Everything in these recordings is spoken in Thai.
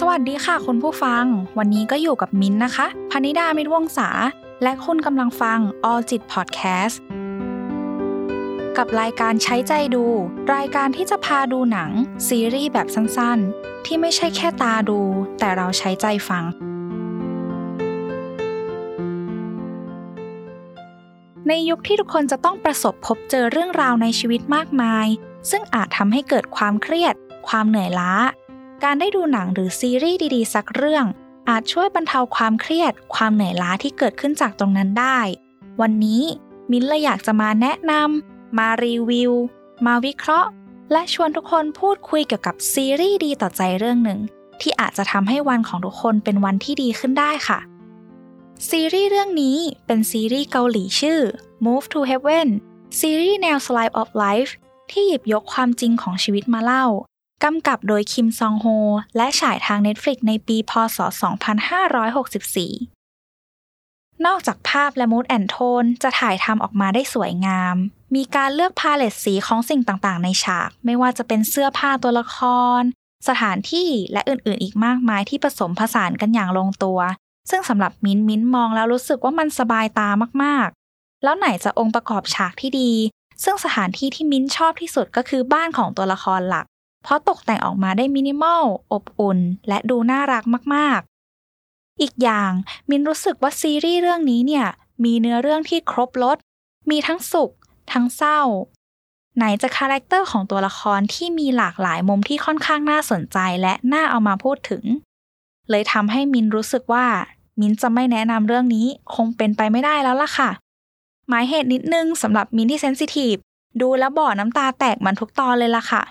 สวัสดีค่ะคุณผู้ฟัง วันนี้ก็อยู่กับมิ้นนะคะพนิดามิตรวงศาและคุณกำลังฟัง All จิต Podcast กับรายการใช้ใจดู รายการที่จะพาดูหนัง ซีรีส์แบบสั้นๆ ที่ไม่ใช่แค่ตาดู แต่เราใช้ใจฟัง ในยุคที่ทุกคนจะต้องประสบพบเจอเรื่องราวในชีวิตมากมาย ซึ่งอาจทำให้เกิดความเครียด ความเหนื่อยล้า การได้ดูหนังหรือซีรีส์ดีๆ สักเรื่อง อาจช่วยบรรเทาความเครียด ความเหนื่อยล้าที่เกิดขึ้นจากตรงนั้นได้ วันนี้มิ้นเลยอยากจะมาแนะนำมารีวิว มาวิเคราะห์ และชวนทุกคนพูดคุยเกี่ยวกับซีรีส์ดีต่อใจเรื่องหนึ่ง ที่อาจจะทำให้วันของทุกคนเป็นวันที่ดีขึ้นได้ค่ะ ซีรีส์เรื่องนี้เป็นซีรีส์เกาหลีชื่อ Move to Heaven ซีรีส์แนว Slice of Life ที่หยิบยกความจริงของชีวิตมาเล่า กำกับโดยคิมซองโฮ และฉายทาง Netflix ในปี พศ 2564 นอกจากภาพและมูดแอนโทนจะถ่ายทำออกมาได้สวยงาม มีการเลือกพาเลตสีของสิ่งต่างๆ ในฉาก ไม่ว่าจะเป็นเสื้อผ้าตัวละคร สถานที่และอื่นๆ อีกมากมายที่ผสมผสานกันอย่างลงตัว ซึ่งสำหรับมิ้นมิ้นมองแล้วรู้สึกว่ามันสบายตามากๆ แล้วไหนจะองค์ประกอบฉากที่ดีซึ่งสถานที่ที่มิ้นชอบที่สุดก็คือบ้านของตัวละครหลัก เพราะตกแต่งออกมาได้มินิมอล อบอุ่น และดูน่ารักมาก ๆ อีกอย่างมิ้นรู้สึกว่าซีรีส์เรื่องนี้เนี่ยมีเนื้อเรื่องที่ครบรสมีทั้งสุข ทั้งเศร้า ไหนจะ character ของตัวละครที่มีหลากหลายมุมที่ค่อนข้างน่าสนใจและน่าเอามาพูดถึง เลยทำให้มินรู้สึกว่า มินจะไม่แนะนำเรื่องนี้คงเป็นไปไม่ได้แล้วล่ะค่ะ หมายเหตุนิดนึงสำหรับมินที่เซนซิทีฟดูแล้วบ่อน้ำตาแตกมันทุกตอนเลยล่ะค่ะ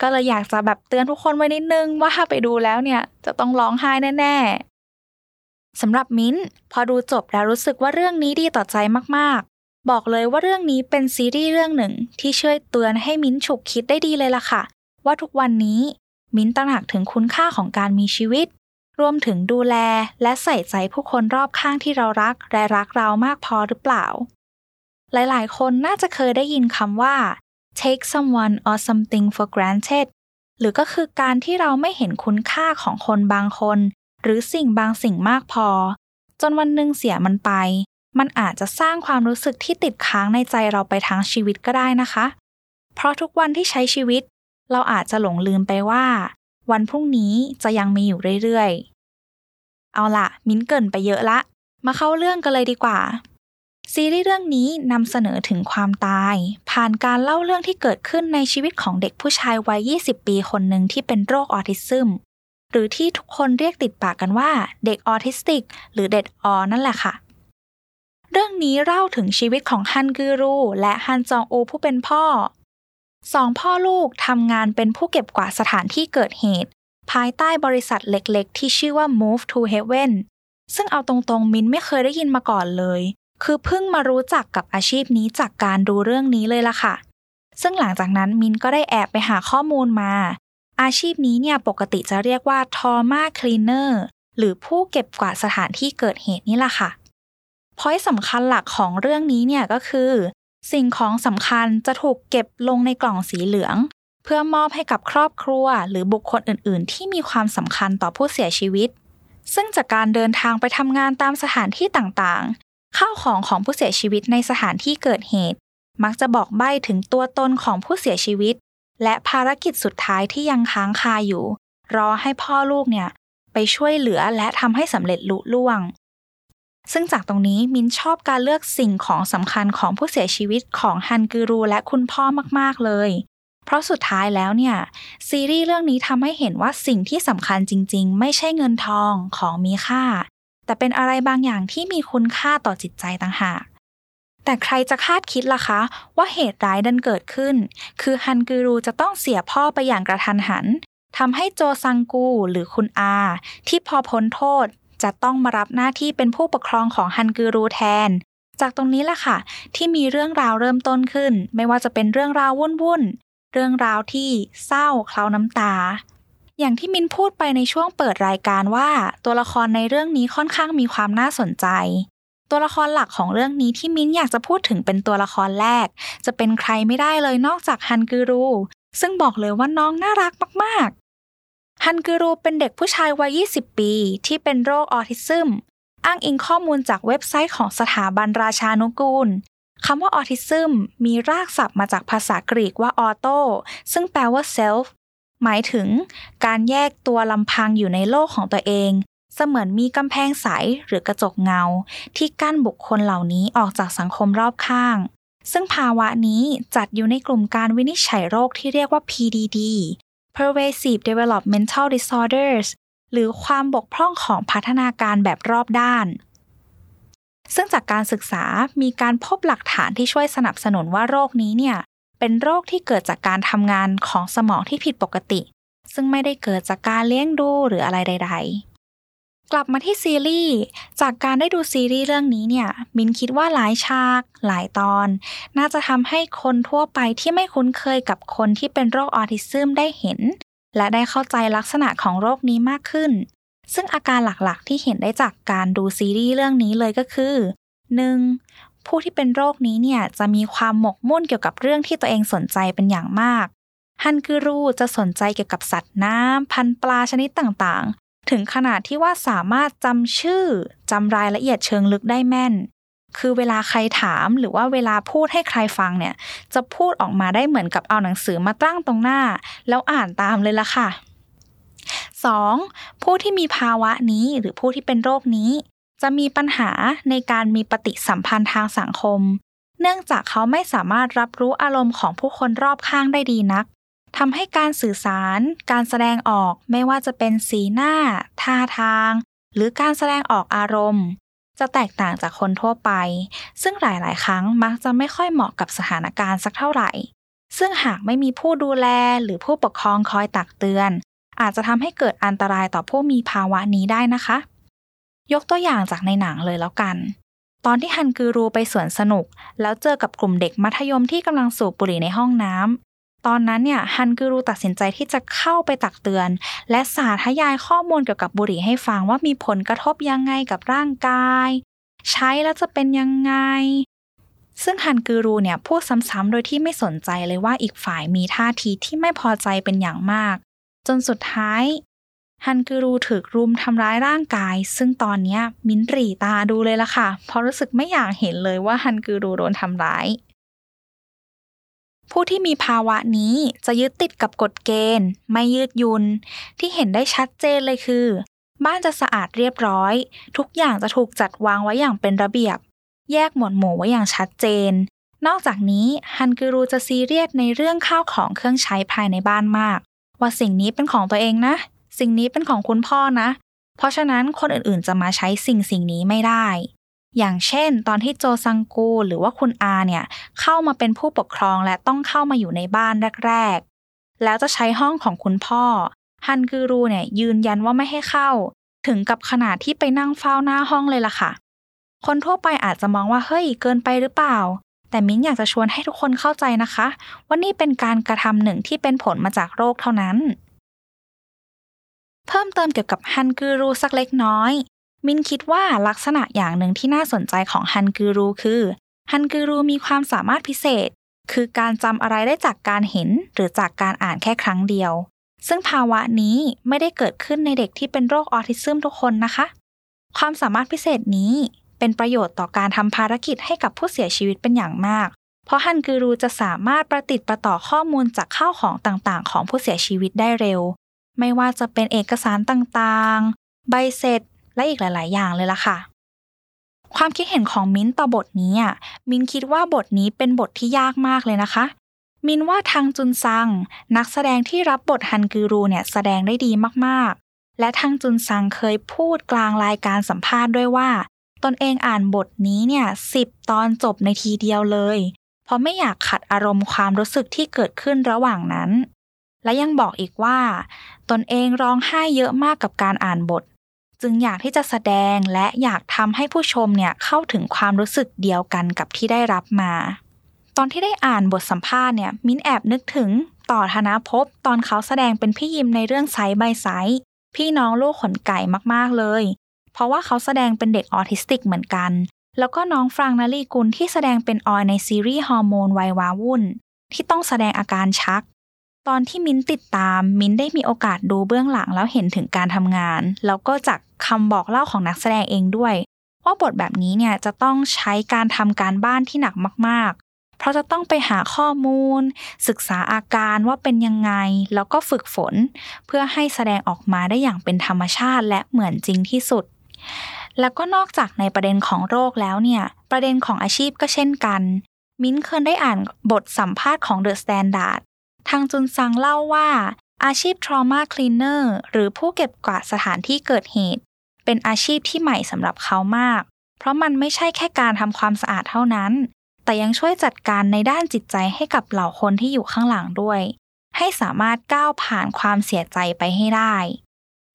ก็เลยอยากจะแบบเตือนทุกคนไว้นิดนึงว่าถ้าไปดูแล้วเนี่ยจะต้องร้องไห้แน่ๆสำหรับมิ้นพอดูจบแล้วรู้สึกว่าเรื่องนี้ดีต่อใจมากๆ บอกเลยว่าเรื่องนี้เป็นซีรีส์เรื่องหนึ่งที่ช่วยเตือนให้มิ้นฉุกคิดได้ดีเลยล่ะค่ะ ว่าทุกวันนี้มิ้นตระหนักถึงคุณค่าของการมีชีวิต รวมถึงดูแลและใส่ใจผู้คนรอบข้างที่เรารักและรักเรามากพอหรือเปล่า หลายๆ คนน่าจะเคยได้ยินคำว่า take someone or something for granted หรือก็คือการที่เราไม่เห็นคุณค่าของคนบางคน หรือสิ่งบางสิ่งมากพอ จนวันหนึ่งเสียมันไป มันอาจจะสร้างความรู้สึกที่ติดค้างในใจเราไปทั้งชีวิตก็ได้นะคะ เพราะทุกวันที่ใช้ชีวิต เราอาจจะหลงลืมไปว่า วันพรุ่งนี้จะยังมีอยู่เรื่อยๆ เอาละมิ้นเกินไปเยอะละ มาเข้าเรื่องกันเลยดีกว่า ซีรีส์เรื่องนี้นำเสนอถึงความตาย ผ่านการเล่าเรื่องที่เกิดขึ้นในชีวิตของเด็กผู้ชายวัย 20 ปีคนหนึ่งที่เป็นโรคออทิซึม หรือที่ทุกคนเรียกติดปากกันว่าเด็กออทิสติก หรือเด็กออนั่นแหละค่ะ เรื่องนี้เล่าถึงชีวิตของฮันกือรู และฮันจองอูผู้เป็นพ่อสองพ่อลูกทำงานเป็นผู้เก็บกวาดสถานที่เกิดเหตุ ภายใต้บริษัทเล็กๆ ที่ชื่อว่า Move to Heaven ซึ่งเอาตรงๆ มินไม่เคยได้ยินมาก่อนเลย คือเพิ่งมารู้จักกับอาชีพนี้จากการดูเรื่องนี้เลยล่ะค่ะ ซึ่งหลังจากนั้นมินก็ได้แอบไปหาข้อมูลมา อาชีพนี้เนี่ยปกติจะเรียกว่า trauma cleaner หรือผู้เก็บกวาดสถานที่เกิดเหตุนี่แหละค่ะพอยสำคัญหลักของเรื่องนี้เนี่ยก็คือ สิ่งของสำคัญจะถูกเก็บลงในกล่องสีเหลือง เพื่อมอบให้กับครอบครัว หรือบุคคลอื่น ๆ ที่มีความสำคัญต่อผู้เสียชีวิต ซึ่งจากการเดินทางไปทำงานตามสถานที่ต่าง ข้าวของของผู้เสียชีวิตในสถานที่เกิดเหตุ มักจะบอกใบ้ถึงตัวตนของผู้เสียชีวิต และภารกิจสุดท้ายที่ยังค้างคาอยู่ รอให้พ่อลูกเนี่ย ไปช่วยเหลือและทำให้สำเร็จลุล่วง ซึ่งจากตรงนี้มินชอบการเลือกสิ่งของสำคัญของผู้เสียชีวิตของฮันกูรูและคุณพ่อมากๆเลย เพราะสุดท้ายแล้วเนี่ย ซีรีส์เรื่องนี้ทำให้เห็นว่าสิ่งที่สำคัญจริง ๆ ไม่ใช่เงินทองของมีค่า แต่เป็นอะไรบางอย่างที่มีคุณค่าต่อจิตใจต่างหาก แต่ใครจะคาดคิดล่ะคะ ว่าเหตุร้ายดันเกิดขึ้น คือฮันกูรูจะต้องเสียพ่อไปอย่างกระทันหันทำให้โจซังกูหรือคุณอา ที่พอพ้นโทษจะต้องมารับหน้าที่เป็นผู้ปกครองของฮันกูรูแทน จากตรงนี้แหละค่ะ ที่มีเรื่องราวเริ่มต้นขึ้น ไม่ว่าจะเป็นเรื่องราววุ่นๆเรื่องราวที่เศร้าเคล้าน้ำตา อย่างที่มินพูดไปในช่วงเปิดรายการว่า ตัวละครในเรื่องนี้ค่อนข้างมีความน่าสนใจ ตัวละครหลักของเรื่องนี้ที่มิ้นอยากจะพูดถึงเป็นตัวละครแรก จะเป็นใครไม่ได้เลยนอกจากฮันกูรู ซึ่งบอกเลยว่าน้องน่ารักมาก ๆ ฮันกูรูเป็นเด็กผู้ชายวัย 20 ปี ที่เป็นโรคออทิซึมอ้างอิงข้อมูลจากเว็บไซต์ของสถาบันราชานุกูลคำว่าออทิซึมมีรากศัพท์มาจากภาษากรีกว่าออโตซึ่งแปลว่า self หมายถึงการแยกตัวลำพังอยู่ในโลกของตัวเอง เสมือนมีกำแพงใสหรือกระจกเงา ที่กั้นบุคคลเหล่านี้ออกจากสังคมรอบข้าง ซึ่งภาวะนี้จัดอยู่ในกลุ่มการวินิจฉัยโรคที่เรียกว่า PDD pervasive developmental disorders หรือความบกพร่องของพัฒนาการแบบรอบด้าน ซึ่งจากการศึกษามีการพบหลักฐานที่ช่วยสนับสนุนว่าโรคนี้เนี่ย เป็นโรคที่เกิดจากการทำงานของสมองที่ผิดปกติ ซึ่งไม่ได้เกิดจากการเลี้ยงดูหรืออะไรใด ๆ กลับมาที่ซีรีส์จากการได้ดูซีรีส์เรื่องนี้เนี่ยมินคิดว่าหลายฉาก หลายตอน น่าจะทำให้คนทั่วไปที่ไม่คุ้นเคยกับคนที่เป็นโรคออทิซึมได้เห็น และได้เข้าใจลักษณะของโรคนี้มากขึ้น ซึ่งอาการหลักๆ ที่เห็นได้จากการดูซีรีส์เรื่องนี้เลยก็คือ 1. ผู้ที่เป็นโรคนี้เนี่ยจะมีความหมกมุ่นเกี่ยวกับเรื่องที่ตัวเองสนใจเป็นอย่างมาก ฮันกูรูจะสนใจเกี่ยวกับสัตว์น้ำพันปลาชนิดต่างๆ ถึงขนาดที่ว่าสามารถจำชื่อจำรายละเอียดเชิงลึกได้แม่น คือเวลาใครถามหรือว่าเวลาพูดให้ใครฟังเนี่ยจะพูดออกมาได้เหมือนกับเอาหนังสือมาตั้งตรงหน้า แล้วอ่านตามเลยล่ะค่ะ 2. ผู้ที่มีภาวะนี้หรือผู้ที่เป็นโรคนี้ จะมีปัญหาในการมีปฏิสัมพันธ์ทางสังคม เนื่องจากเขาไม่สามารถรับรู้อารมณ์ของผู้คนรอบข้างได้ดีนักทำให้การสื่อสาร การแสดงออกไม่ว่าจะเป็นสีหน้า ท่าทาง หรือการแสดงออกอารมณ์ จะแตกต่างจากคนทั่วไป ซึ่งหลาย ๆ ครั้งมักจะไม่ค่อยเหมาะกับสถานการณ์สักเท่าไหร่ ซึ่งหากไม่มีผู้ดูแลหรือผู้ปกครองคอยตักเตือน อาจจะทำให้เกิดอันตรายต่อผู้มีภาวะนี้ได้นะคะ ยกตัวอย่างจากในหนังเลยแล้วกัน ตอนที่ฮันกูรูไปสวนสนุก แล้วเจอกับกลุ่มเด็กมัธยมที่กำลังสูบบุหรี่ในห้องน้ำตอนนั้นเนี่ยฮันกูรูตัดสินใจที่จะเข้าไปตักเตือน และสาธยายข้อมูลเกี่ยวกับบุหรี่ให้ฟังว่ามีผลกระทบยังไงกับร่างกาย ใช้แล้วจะเป็นยังไงซึ่งฮันกูรูเนี่ยพูดซ้ำๆ โดยที่ไม่สนใจเลยว่าอีกฝ่ายมีท่าทีที่ไม่พอใจเป็นอย่างมาก จนสุดท้าย ฮันกูรูถูกรุมทำร้ายร่างกาย ซึ่งตอนนี้มิ้นรีตาดูเลยละค่ะ เพราะรู้สึกไม่อยากเห็นเลยว่าฮันกูรูโดนทำร้าย ผู้ที่มีภาวะนี้จะยึดติดกับกฎเกณฑ์ ไม่ยืดยุน ที่เห็นได้ชัดเจนเลยคือ บ้านจะสะอาดเรียบร้อย ทุกอย่างจะถูกจัดวางไว้อย่างเป็นระเบียบ แยกหมวดหมู่ไว้อย่างชัดเจน นอกจากนี้ฮันกูรูจะซีเรียสในเรื่องข้าวของเครื่องใช้ภายในบ้านมาก ว่าสิ่งนี้เป็นของตัวเองนะ สิ่งนี้เป็นของคุณพ่อนะ เพราะฉะนั้นคนอื่นๆจะมาใช้สิ่งสิ่งนี้ไม่ได้ อย่างเช่น ตอนที่โจซังกูหรือว่าคุณอาเนี่ยเข้ามาเป็นผู้ปกครองและต้องเข้ามาอยู่ในบ้านแรกๆ แล้วจะใช้ห้องของคุณพ่อ ฮันกูรูเนี่ยยืนยันว่าไม่ให้เข้า ถึงกับขนาดที่ไปนั่งเฝ้าหน้าห้องเลยล่ะค่ะ คนทั่วไปอาจจะมองว่าเฮ้ยเกินไปหรือเปล่าแต่มิ้นอยากจะชวนให้ทุกคนเข้าใจนะคะ ว่านี่เป็นการกระทำหนึ่งที่เป็นผลมาจากโรคเท่านั้น เพิ่มเติมเกี่ยวกับฮันกูรูสักเล็กน้อย มินคิดว่าลักษณะอย่างหนึ่งที่น่าสนใจของฮันกูรูคือ ฮันกูรูมีความสามารถพิเศษ คือการจำอะไรได้จากการเห็นหรือจากการอ่านแค่ครั้งเดียว ซึ่งภาวะนี้ไม่ได้เกิดขึ้นในเด็กที่เป็นโรคออทิซึมทุกคนนะคะ ความสามารถพิเศษนี้เป็นประโยชน์ต่อการทำภารกิจให้กับผู้เสียชีวิตเป็นอย่างมาก เพราะฮันกูรูจะสามารถประติดประต่อข้อมูลจากข้าวของต่างๆ ของผู้เสียชีวิตได้เร็ว ไม่ว่าจะเป็นเอกสารต่างๆ ใบเสร็จและอีกหลาย ๆ อย่างเลยล่ะค่ะ ความคิดเห็นของมิ้นต่อบทนี้อะมิ้นคิดว่าบทนี้เป็นบทที่ยากมากเลยนะคะ มินว่าทางจุนซัง นักแสดงที่รับบทฮันกูรูเนี่ยแสดงได้ดีมากๆ และทางจุนซังเคยพูดกลางรายการสัมภาษณ์ด้วยว่า ตนเองอ่านบทนี้เนี่ยสิบตอนจบในทีเดียวเลย เพราะไม่อยากขัดอารมณ์ความรู้สึกที่เกิดขึ้นระหว่างนั้น และยังบอกอีกว่า ตนเองร้องไห้เยอะมากกับการอ่านบท จึงอยากที่จะแสดงและอยากทำให้ผู้ชมเนี่ยเข้าถึงความรู้สึกเดียวกันกับที่ได้รับมา ตอนที่ได้อ่านบทสัมภาษณ์เนี่ยมิ้นแอบนึกถึงต่อธนภพตอนเขาแสดงเป็นพี่ยิมในเรื่อง Side by Side พี่น้องลูกขนไก่มากๆเลย เพราะว่าเขาแสดงเป็นเด็กออทิสติกเหมือนกัน แล้วก็น้องฟรังนรีกุลที่แสดงเป็นออยในซีรีส์ฮอร์โมนวัยว้าวุ่น ที่ต้องแสดงอาการชัก ตอนที่มิ้นติดตามมิ้นได้มีโอกาสดูเบื้องหลังแล้วเห็นถึงการทำงาน แล้วก็จากคำบอกเล่าของนักแสดงเองด้วยว่าบทแบบนี้เนี่ยจะต้องใช้การทำการบ้านที่หนักมาก ๆ เพราะจะต้องไปหาข้อมูล ศึกษาอาการว่าเป็นยังไง แล้วก็ฝึกฝน เพื่อให้แสดงออกมาได้อย่างเป็นธรรมชาติและเหมือนจริงที่สุด แล้วก็นอกจากในประเด็นของโรคแล้วเนี่ยประเด็นของอาชีพก็เช่นกัน มิ้นเคยได้อ่านบทสัมภาษณ์ของ The Standard ทางจุนซังเล่าว่า อาชีพ trauma cleaner หรือผู้เก็บกวาดสถานที่เกิดเหตุ เป็นอาชีพที่ใหม่สำหรับเขามาก เพราะมันไม่ใช่แค่การทำความสะอาดเท่านั้น แต่ยังช่วยจัดการในด้านจิตใจให้กับเหล่าคนที่อยู่ข้างหลังด้วย ให้สามารถก้าวผ่านความเสียใจไปให้ได้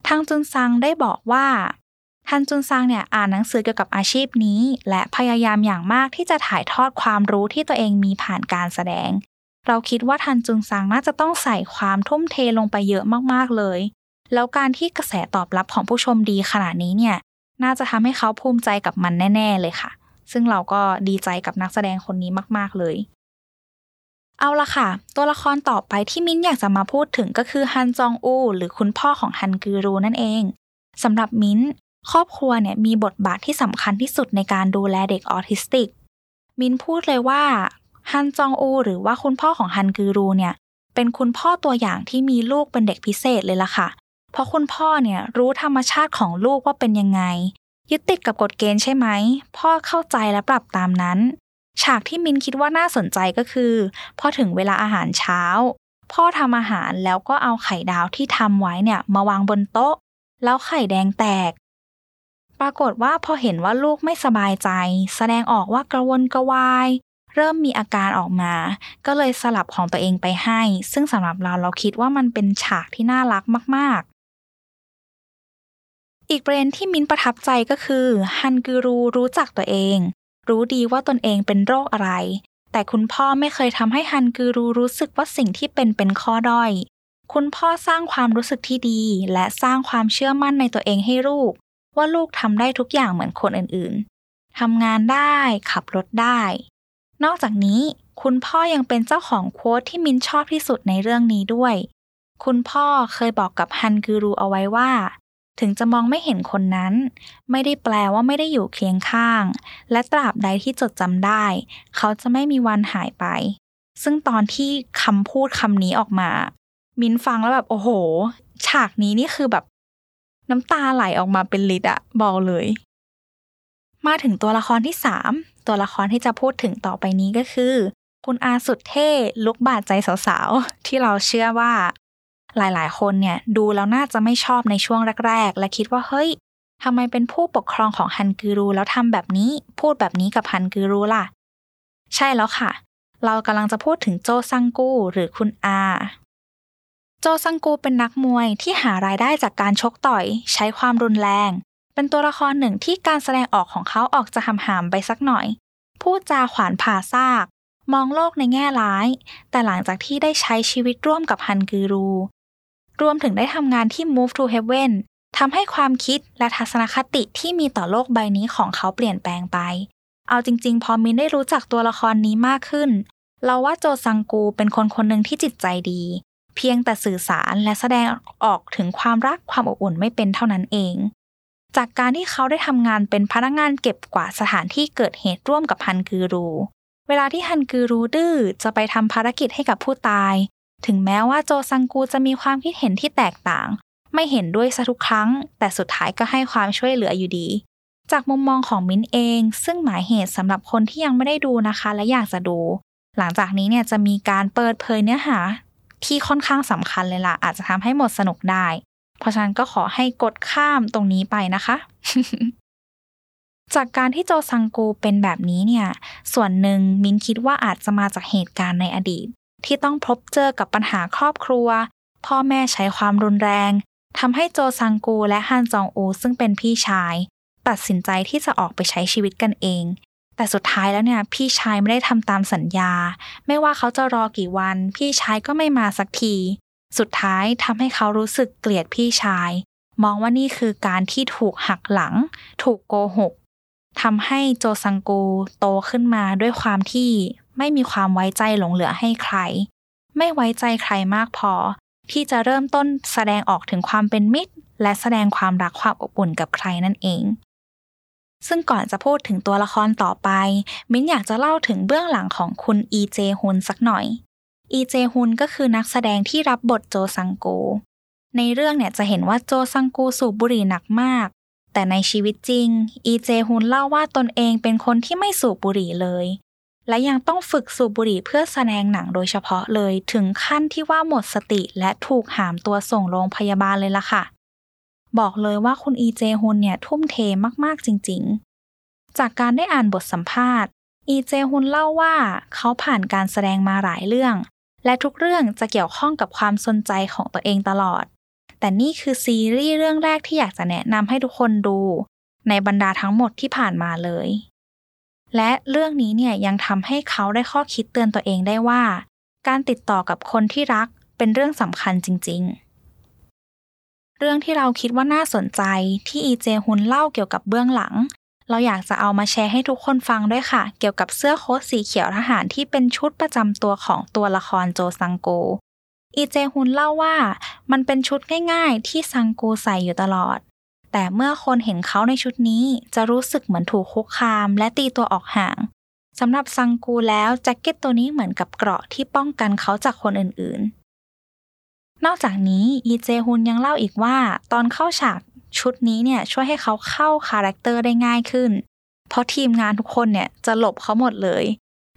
ทางจุนซังได้บอกว่าทันจุนซังเนี่ยอ่านหนังสือเกี่ยวกับอาชีพนี้ และพยายามอย่างมากที่จะถ่ายทอดความรู้ที่ตัวเองมีผ่านการแสดง เราคิดว่าทันจุงซังน่าจะต้องใส่ความทุ่มเทลงไปเยอะมากๆเลย แล้วการที่กระแสตอบรับของผู้ชมดีขนาดนี้เนี่ย น่าจะทำให้เขาภูมิใจกับมันแน่ ๆ เลยค่ะ ซึ่งเราก็ดีใจกับนักแสดงคนนี้มาก ๆ เลย เอาละค่ะ ตัวละครต่อไปที่มิ้นอยากจะมาพูดถึงก็คือฮันจองอู หรือคุณพ่อของฮันกือรูนั่นเองสำหรับมิ้นครอบครัวเนี่ยมีบทบาทที่สำคัญที่สุดในการดูแลเด็กออทิสติก มิ้นพูดเลยว่า ฮันจองอูหรือว่าคุณพ่อของฮันกือรูเนี่ย เป็นคุณพ่อตัวอย่างที่มีลูกเป็นเด็กพิเศษเลยล่ะค่ะ เพราะคุณพ่อเนี่ยรู้ธรรมชาติของลูกว่าเป็นยังไง ยึดติดกับกฎเกณฑ์ใช่ไหม พ่อเข้าใจและปรับตามนั้น ฉากที่มินคิดว่าน่าสนใจก็คือ พอถึงเวลาอาหารเช้า พ่อทำอาหารแล้วก็เอาไข่ดาวที่ทำไว้เนี่ยมาวางบนโต๊ะ แล้วไข่แดงแตกปรากฏว่าพอเห็นว่าลูกไม่สบายใจ แสดงออกว่ากระวนกระวาย เริ่มมีอาการออกมา ก็เลยสลับของตัวเองไปให้ ซึ่งสำหรับเราเราคิดว่ามันเป็นฉากที่น่ารักมากๆ อีกประเด็นที่มินประทับใจก็คือฮันกูรูรู้จักตัวเอง รู้ดีว่าตนเองเป็นโรคอะไร แต่คุณพ่อไม่เคยทำให้ฮันกูรูรู้สึกว่าสิ่งที่เป็นเป็นข้อด้อย คุณพ่อสร้างความรู้สึกที่ดี และสร้างความเชื่อมั่นในตัวเองให้ลูก ว่าลูกทำได้ทุกอย่างเหมือนคนอื่นๆทำงานได้ ขับรถได้ นอกจากนี้ คุณพ่อยังเป็นเจ้าของโค้ดที่มินชอบที่สุดในเรื่องนี้ด้วย คุณพ่อเคยบอกกับฮันกูรูเอาไว้ว่า ถึงจะมองไม่เห็นคนนั้น ไม่ได้แปลว่าไม่ได้อยู่เคียงข้าง และตราบใดที่จดจำได้ เขาจะไม่มีวันหายไป ซึ่งตอนที่คำพูดคำนี้ออกมา มินฟังแล้วแบบโอ้โห ฉากนี้นี่คือแบบน้ำตาไหลออกมาเป็นลิตรอะบอกเลย มาถึงตัวละครที่สาม ตัวละครที่จะพูดถึงต่อไปนี้ก็คือ คุณอาสุดเท่ลุกบาดใจสาวๆ ที่เราเชื่อว่า หลายๆ คนเนี่ยดูแล้วน่าจะไม่ชอบในช่วงแรกๆ และคิดว่าเฮ้ยทำไมเป็นผู้ปกครองของฮันกูรูแล้วทำแบบนี้พูดแบบนี้กับฮันกูรูล่ะ ใช่แล้วค่ะ เรากำลังจะพูดถึงโจซังกูหรือคุณอาโจซังกูเป็นนักมวยที่หารายได้จากการชกต่อย ใช้ความรุนแรง เป็นตัวละครหนึ่งที่การแสดงออกของเขาออกจะหำหามไปสักหน่อย พูดจาขวานผ่าซาก มองโลกในแง่ร้าย แต่หลังจากที่ได้ใช้ชีวิตร่วมกับฮันกูรู รวมถึงได้ทำงานที่ Move to Heaven ทำให้ความคิดและทัศนคติที่มีต่อโลกใบนี้ของเขาเปลี่ยนแปลงไป เอาจริง ๆ พอมินได้รู้จักตัวละครนี้มากขึ้น เราว่าโจซังกูเป็นคนคนหนึ่งที่จิตใจดี เพียงแต่สื่อสารและแสดงออกถึงความรักความอบอุ่นไม่เป็นเท่านั้นเอง จากการที่เขาได้ทำงานเป็นพนักงานเก็บกวาดสถานที่เกิดเหตุร่วมกับฮันกูรู เวลาที่ฮันกูรูดื้อจะไปทำภารกิจให้กับผู้ตาย ถึงแม้ว่าโจซังกูจะมีความคิดเห็นที่แตกต่าง ไม่เห็นด้วยซะทุกครั้ง แต่สุดท้ายก็ให้ความช่วยเหลืออยู่ดี จากมุมมองของมิ้นเอง ซึ่งหมายเหตุสำหรับคนที่ยังไม่ได้ดูนะคะ และอยากจะดู หลังจากนี้เนี่ยจะมีการเปิดเผยเนื้อหา ที่ค่อนข้างสำคัญเลยล่ะอาจจะทำให้หมดสนุกได้ เพราะฉะนั้นก็ขอให้กดข้ามตรงนี้ไปนะคะ จากการที่โจซังกูเป็นแบบนี้เนี่ย ส่วนหนึ่งมินคิดว่าอาจจะมาจากเหตุการณ์ในอดีต ที่ต้องพบเจอกับปัญหาครอบครัว พ่อแม่ใช้ความรุนแรงทำให้โจซังกูและฮันจองอูซึ่งเป็นพี่ชาย ตัดสินใจที่จะออกไปใช้ชีวิตกันเอง แต่สุดท้ายแล้วเนี่ย พี่ชายไม่ได้ทำตามสัญญา ไม่ว่าเขาจะรอกี่วัน พี่ชายก็ไม่มาสักที สุดท้ายทำให้เขารู้สึกเกลียดพี่ชาย มองว่านี่คือการที่ถูกหักหลัง ถูกโกหกทำให้โจซังกูโตขึ้นมาด้วยความที่ไม่มีความไว้ใจหลงเหลือให้ใคร ไม่ไว้ใจใครมากพอ ที่จะเริ่มต้นแสดงออกถึงความเป็นมิตร และแสดงความรักความอบอุ่นกับใครนั่นเอง ซึ่งก่อนจะพูดถึงตัวละครต่อไป มิ้นอยากจะเล่าถึงเบื้องหลังของคุณอีเจฮุนสักหน่อย อีเจฮุนก็คือนักแสดงที่รับบทโจซังโก ในเรื่องเนี่ยจะเห็นว่าโจซังกูสูบบุหรี่หนักมาก แต่ในชีวิตจริง อีเจฮุนเล่าว่าตนเองเป็นคนที่ไม่สูบบุหรี่เลย และยังต้องฝึกสูบบุหรี่เพื่อแสดงหนังโดยเฉพาะเลยถึงขั้นที่ว่าหมดสติและถูกหามตัวส่งโรงพยาบาลเลยล่ะค่ะ บอกเลยว่าคุณอีเจฮุนเนี่ยทุ่มเทมากๆจริง ๆ จากการได้อ่านบทสัมภาษณ์อีเจฮุนเล่าว่าเขาผ่านการแสดงมาหลายเรื่อง และทุกเรื่องจะเกี่ยวข้องกับความสนใจของตัวเองตลอด แต่นี่คือซีรีส์เรื่องแรกที่อยากจะแนะนำให้ทุกคนดู ในบรรดาทั้งหมดที่ผ่านมาเลย และเรื่องนี้เนี่ยยังทำให้เขาได้ข้อคิดเตือนตัวเองได้ว่า การติดต่อกับคนที่รักเป็นเรื่องสำคัญจริง ๆเรื่องที่เราคิดว่าน่าสนใจที่อีเจฮุนเล่าเกี่ยวกับเบื้องหลัง เราอยากจะเอามาแชร์ให้ทุกคนฟังด้วยค่ะ เกี่ยวกับเสื้อโค้ทสีเขียวทหารที่เป็นชุดประจำตัวของตัวละครโจซังโก อีเจฮุนเล่าว่า มันเป็นชุดง่ายๆ ที่ซังกูใส่อยู่ตลอด แต่เมื่อคนเห็นเขาในชุดนี้จะรู้สึกเหมือนถูกคุกคามและตีตัวออกห่างสำหรับซังกูแล้วแจ็คเก็ตตัวนี้เหมือนกับเกราะที่ป้องกันเขาจากคนอื่นๆ นอกจากนี้อีเจฮุนยังเล่าอีกว่า ตอนเข้าฉาก ชุดนี้เนี่ยช่วยให้เขาเข้า character ได้ง่ายขึ้น เพราะทีมงานทุกคนเนี่ยจะหลบเขาหมดเลย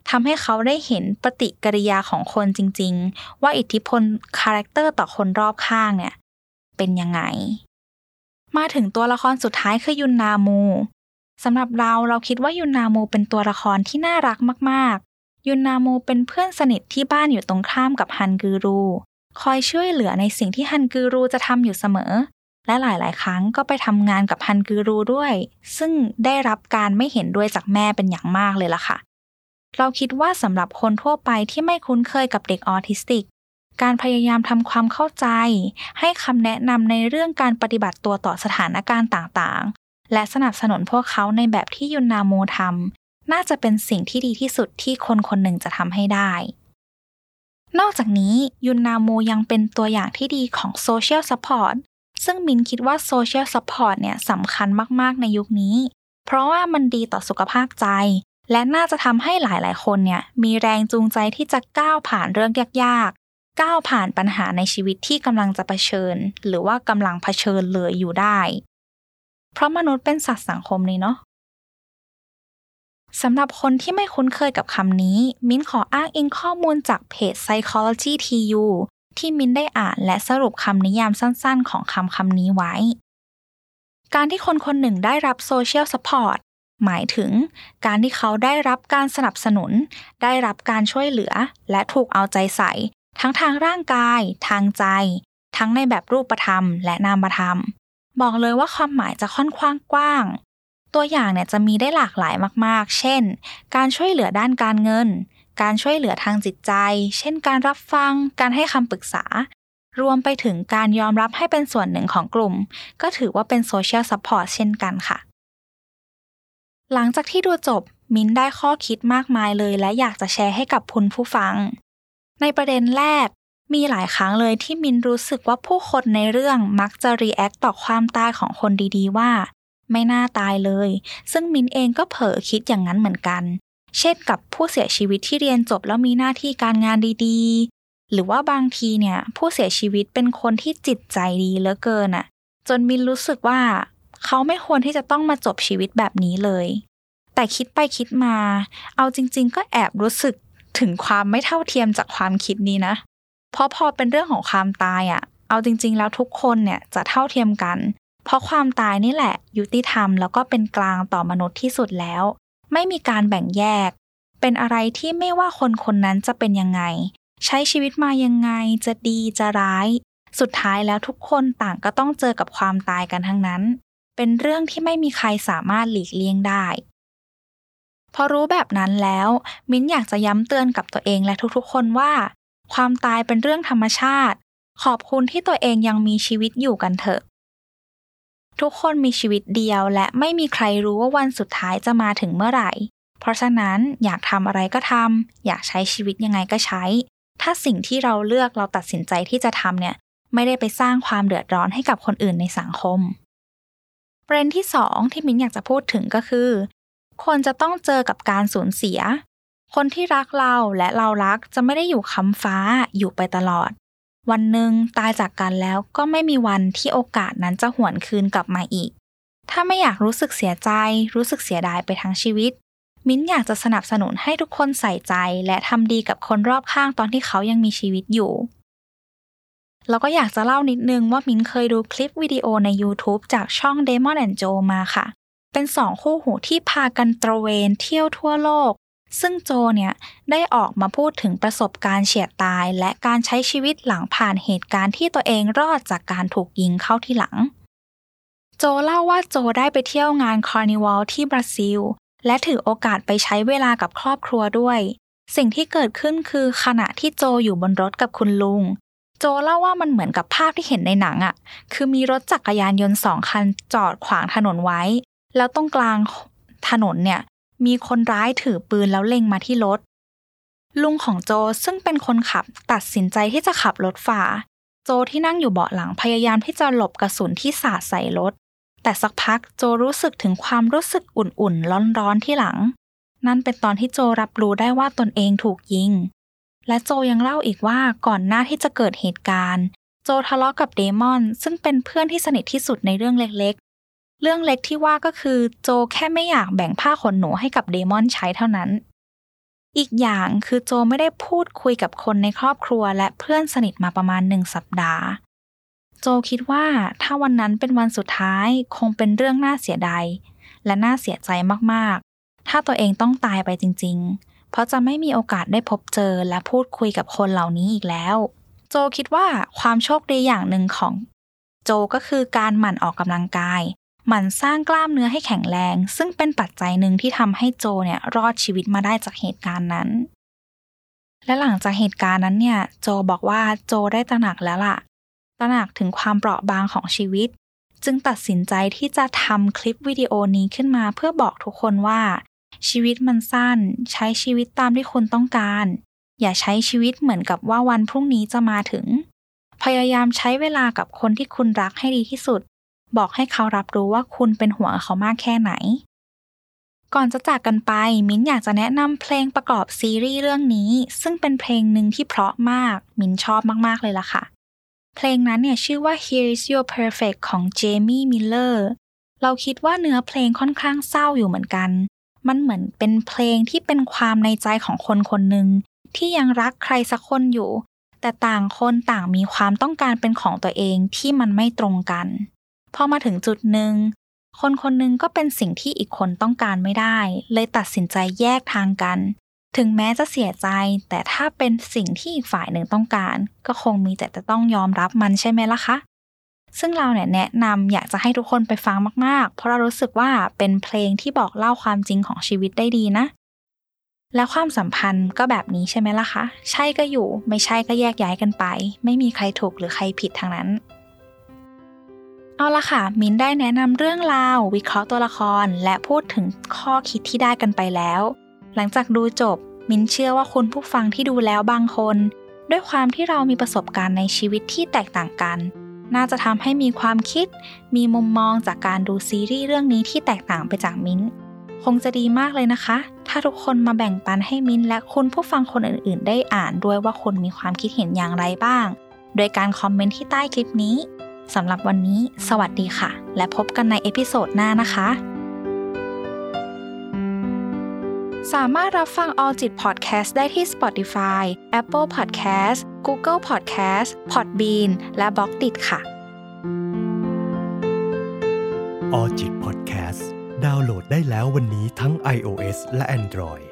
ทำให้เขาได้เห็นปฏิกิริยาของคนจริง ๆ ว่าอิทธิพล character ต่อคนรอบข้างเนี่ยเป็นยังไง มาถึงตัวละครสุดท้ายคือยุนนามูสำหรับเราเราคิดว่ายุนนามูเป็นตัวละครที่น่ารักมากๆ ยุนนามูเป็นเพื่อนสนิทที่บ้านอยู่ตรงข้ามกับฮันกูรู คอยช่วยเหลือในสิ่งที่ฮันกูรูจะทำอยู่เสมอ และหลาย ๆ ครั้งก็ไปทำงานกับฮันกูรูด้วย ซึ่งได้รับการไม่เห็นด้วยจากแม่เป็นอย่างมากเลยล่ะค่ะ เราคิดว่าสำหรับคนทั่วไปที่ไม่คุ้นเคยกับเด็กออทิสติก การพยายามทำความเข้าใจ ให้คำแนะนำในเรื่องการปฏิบัติตัวต่อสถานการณ์ต่าง ๆ และสนับสนุนพวกเขาในแบบที่ยุนนาโมทำน่าจะเป็นสิ่งที่ดีที่สุดที่คนคนหนึ่งจะทำให้ได้นอกจากนี้ยุนนาโมยังเป็นตัวอย่างที่ดีของ social support ซึ่งมิ้นคิดว่า social support เนี่ยสำคัญมากๆในยุคนี้ เพราะว่ามันดีต่อสุขภาพใจ และน่าจะทำให้หลายๆ คนเนี่ยมีแรงจูงใจที่จะก้าวผ่านเรื่องยากๆ ก้าวผ่านปัญหาในชีวิตที่กำลังจะเผชิญ หรือว่ากำลังเผชิญเลยอยู่ได้ เพราะมนุษย์เป็นสัตว์สังคมนี่เนาะสำหรับคนที่ไม่คุ้นเคยกับคำนี้ มิ้นขออ้างอิงข้อมูลจากเพจ Psychology TU ที่มิ้นได้อ่านและสรุปคำนิยามสั้นๆ ของคำคำนี้ไว้ การที่คนคนหนึ่งได้รับ social support หมายถึงการที่เขาได้รับการสนับสนุน ได้รับการช่วยเหลือ และถูกเอาใจใส่ ทั้งทางร่างกาย ทางใจ ทั้งในแบบรูปธรรม และนามธรรม บอกเลยว่าความหมายจะค่อนข้างกว้าง ตัวอย่างเนี่ยจะมีได้หลากหลายมากๆ เช่น การช่วยเหลือด้านการเงิน การช่วยเหลือทางจิตใจ เช่น การรับฟัง การให้คำปรึกษา รวมไปถึงการยอมรับให้เป็นส่วนหนึ่งของกลุ่ม ก็ถือว่าเป็น social support เช่นกันค่ะ หลังจากที่ดูจบมิ้นได้ข้อคิดมากมายเลย และอยากจะแชร์ให้กับคุณผู้ฟัง ในประเด็นแรกมีหลายครั้งเลยที่มินรู้สึกว่าผู้คนในเรื่องมักจะรีแอคต่อความตายของคนดีๆ ว่า ไม่น่าตายเลย ซึ่งมินเองก็เผลอคิดอย่างนั้นเหมือนกัน เช่นกับผู้เสียชีวิตที่เรียนจบแล้วมีหน้าที่การงานดีๆ หรือว่าบางทีเนี่ย ผู้เสียชีวิตเป็นคนที่จิตใจดีเหลือเกินอะจนมินรู้สึกว่า เขาไม่ควรที่จะต้องมาจบชีวิตแบบนี้เลย แต่คิดไปคิดมา เอาจริง ๆ ก็แอบรู้สึกถึงความไม่เท่าเทียมจากความคิดนี้นะ เพราะพอเป็นเรื่องของความตายอะเอาจริง ๆ แล้วทุกคนเนี่ยจะเท่าเทียมกัน เพราะความตายนี่แหละ ยุติธรรมแล้วก็เป็นกลางต่อมนุษย์ที่สุดแล้ว ไม่มีการแบ่งแยก เป็นอะไรที่ไม่ว่าคนคนนั้นจะเป็นยังไง ใช้ชีวิตมายังไงจะดีจะร้าย สุดท้ายแล้วทุกคนต่างก็ต้องเจอกับความตายกันทั้งนั้น เป็นเรื่องที่ไม่มีใครสามารถหลีกเลี่ยงได้ พอรู้แบบนั้นแล้ว มิ้นอยากจะย้ำเตือนกับตัวเองและทุกๆ คนว่า ความตายเป็นเรื่องธรรมชาติ ขอบคุณที่ตัวเองยังมีชีวิตอยู่กันเถอะ ทุกคนมีชีวิตเดียว และไม่มีใครรู้ว่าวันสุดท้ายจะมาถึงเมื่อไหร่ เพราะฉะนั้นอยากทำอะไรก็ทำอยากใช้ชีวิตยังไงก็ใช้ ถ้าสิ่งที่เราเลือกเราตัดสินใจที่จะทำเนี่ยไม่ได้ไปสร้างความเดือดร้อนให้กับคนอื่นในสังคม ประเด็นที่สองที่มิ้นอยากจะพูดถึงก็คือ คนจะต้องเจอกับการสูญเสีย คนที่รักเราและเรารักจะไม่ได้อยู่คำฟ้าอยู่ไปตลอด วันหนึ่งตายจากกันแล้วก็ไม่มีวันที่โอกาสนั้นจะหวนคืนกลับมาอีก ถ้าไม่อยากรู้สึกเสียใจ รู้สึกเสียดายไปทั้งชีวิต มิ้นอยากจะสนับสนุนให้ทุกคนใส่ใจ และทำดีกับคนรอบข้างตอนที่เขายังมีชีวิตอยู่แล้วก็อยากจะเล่านิดนึงว่ามิ้นเคยดูคลิปวิดีโอใน YouTube จากช่อง Demon and Joe มาค่ะ เป็นสองคู่หูที่พากันตระเวนเที่ยวทั่วโลก ซึ่งโจเนี่ยได้ออกมาพูดถึงประสบการณ์เฉียดตาย และการใช้ชีวิตหลังผ่านเหตุการณ์ที่ตัวเองรอดจากการถูกยิงเข้าที่หลัง โจเล่าว่าโจได้ไปเที่ยวงานคาร์นิวัลที่บราซิล และถือโอกาสไปใช้เวลากับครอบครัวด้วย สิ่งที่เกิดขึ้นคือขณะที่โจอยู่บนรถกับคุณลุง โจเล่าว่ามันเหมือนกับภาพที่เห็นในหนังอะ่ะ คือมีรถจักรยานยนต์สองคันจอดขวางถนนไว้ แล้วตรงกลางถนนเนี่ย มีคนร้ายถือปืนแล้วเล็งมาที่รถ ลุงของโจซึ่งเป็นคนขับตัดสินใจที่จะขับรถฝ่า โจที่นั่งอยู่เบาะหลังพยายามที่จะหลบกระสุนที่สาดใส่รถ แต่สักพักโจรู้สึกถึงความรู้สึกอุ่นๆ ร้อนๆที่หลัง นั่นเป็นตอนที่โจรับรู้ได้ว่าตนเองถูกยิง และโจยังเล่าอีกว่าก่อนหน้าที่จะเกิดเหตุการณ์ โจทะเลาะกับเดมอน ซึ่งเป็นเพื่อนที่สนิทที่สุดในเรื่องเล็ก เรื่องเล็กที่ว่าก็คือโจแค่ไม่อยากแบ่งผ้าขนหนูให้กับเดมอนใช้เท่านั้น อีกอย่างคือโจไม่ได้พูดคุยกับคนในครอบครัวและเพื่อนสนิทมาประมาณหนึ่งสัปดาห์ โจคิดว่าถ้าวันนั้นเป็นวันสุดท้ายคงเป็นเรื่องน่าเสียดายและน่าเสียใจมากๆ ถ้าตัวเองต้องตายไปจริง ๆ เพราะจะไม่มีโอกาสได้พบเจอและพูดคุยกับคนเหล่านี้อีกแล้ว โจคิดว่าความโชคดีอย่างหนึ่งของ โจก็คือการหมั่นออกกำลังกาย มั่นสร้างกล้ามเนื้อให้แข็งแรง ซึ่งเป็นปัจจัยหนึ่งที่ทำให้โจเนี่ยรอดชีวิตมาได้จากเหตุการณ์นั้น และหลังจากเหตุการณ์นั้นเนี่ย โจบอกว่าโจได้ตระหนักแล้วล่ะ ตระหนักถึงความเปราะบางของชีวิต จึงตัดสินใจที่จะทำคลิปวิดีโอนี้ขึ้นมาเพื่อบอกทุกคนว่า ชีวิตมันสั้น ใช้ชีวิตตามที่คุณต้องการ อย่าใช้ชีวิตเหมือนกับว่าวันพรุ่งนี้จะมาถึง พยายามใช้เวลากับคนที่คุณรักให้ดีที่สุด บอกให้เขารับรู้ว่าคุณเป็นห่วงเขามากแค่ไหน ก่อนจะจากกันไป มิ้นอยากจะแนะนำเพลงประกอบซีรีส์เรื่องนี้ ซึ่งเป็นเพลงหนึ่งที่เพราะมาก มิ้นชอบมากๆเลยล่ะค่ะ เพลงนั้นเนี่ยชื่อว่า Here is Your Perfect ของเจมี่มิลเลอร์เราคิดว่าเนื้อเพลงค่อนข้างเศร้าอยู่เหมือนกัน มันเหมือนเป็นเพลงที่เป็นความในใจของคนคนหนึ่งที่ยังรักใครสักคนอยู่ แต่ต่างคนต่างมีความต้องการเป็นของตัวเองที่มันไม่ตรงกัน พอมาถึงจุดหนึ่งคนคนหนึ่งก็เป็นสิ่งที่อีกคนต้องการไม่ได้ เลยตัดสินใจแยกทางกัน ถึงแม้จะเสียใจ แต่ถ้าเป็นสิ่งที่อีกฝ่ายหนึ่งต้องการ ก็คงมีแต่จะต้องยอมรับมันใช่ไหมล่ะคะ ซึ่งเราเนี่ยแนะนำอยากจะให้ทุกคนไปฟังมากๆ เพราะเรารู้สึกว่าเป็นเพลงที่บอกเล่าความจริงของชีวิตได้ดีนะ และความสัมพันธ์ก็แบบนี้ใช่ไหมล่ะคะ ใช่ก็อยู่ ไม่ใช่ก็แยกย้ายกันไป ไม่มีใครถูกหรือใครผิดทางนั้น เอาละค่ะ มินได้แนะนำเรื่องราว วิเคราะห์ตัวละคร และพูดถึงข้อคิดที่ได้กันไปแล้ว หลังจากดูจบ มินเชื่อว่าคุณผู้ฟังที่ดูแล้วบางคน ด้วยความที่เรามีประสบการณ์ในชีวิตที่แตกต่างกัน น่าจะทำให้มีความคิด มีมุมมองจากการดูซีรีส์เรื่องนี้ที่แตกต่างไปจากมิ้นคงจะดีมากเลยนะคะ ถ้าทุกคนมาแบ่งปันให้มิ้นและคุณผู้ฟังคนอื่น ๆ ได้อ่านด้วยว่าคุณมีความคิดเห็นอย่างไรบ้าง โดยการคอมเมนต์ที่ใต้คลิปนี้ สำหรับวันนี้ สวัสดีค่ะ และพบกันใน episode หน้านะคะ สามารถรับฟัง All จิต Podcast ได้ที่ Spotify, Apple Podcast, Google Podcast, Podbean และ b ล็อกดิค่ะ All จิต Podcast ดาวน์โหลดได้แล้ววันนี้ทั้ง iOS และ Android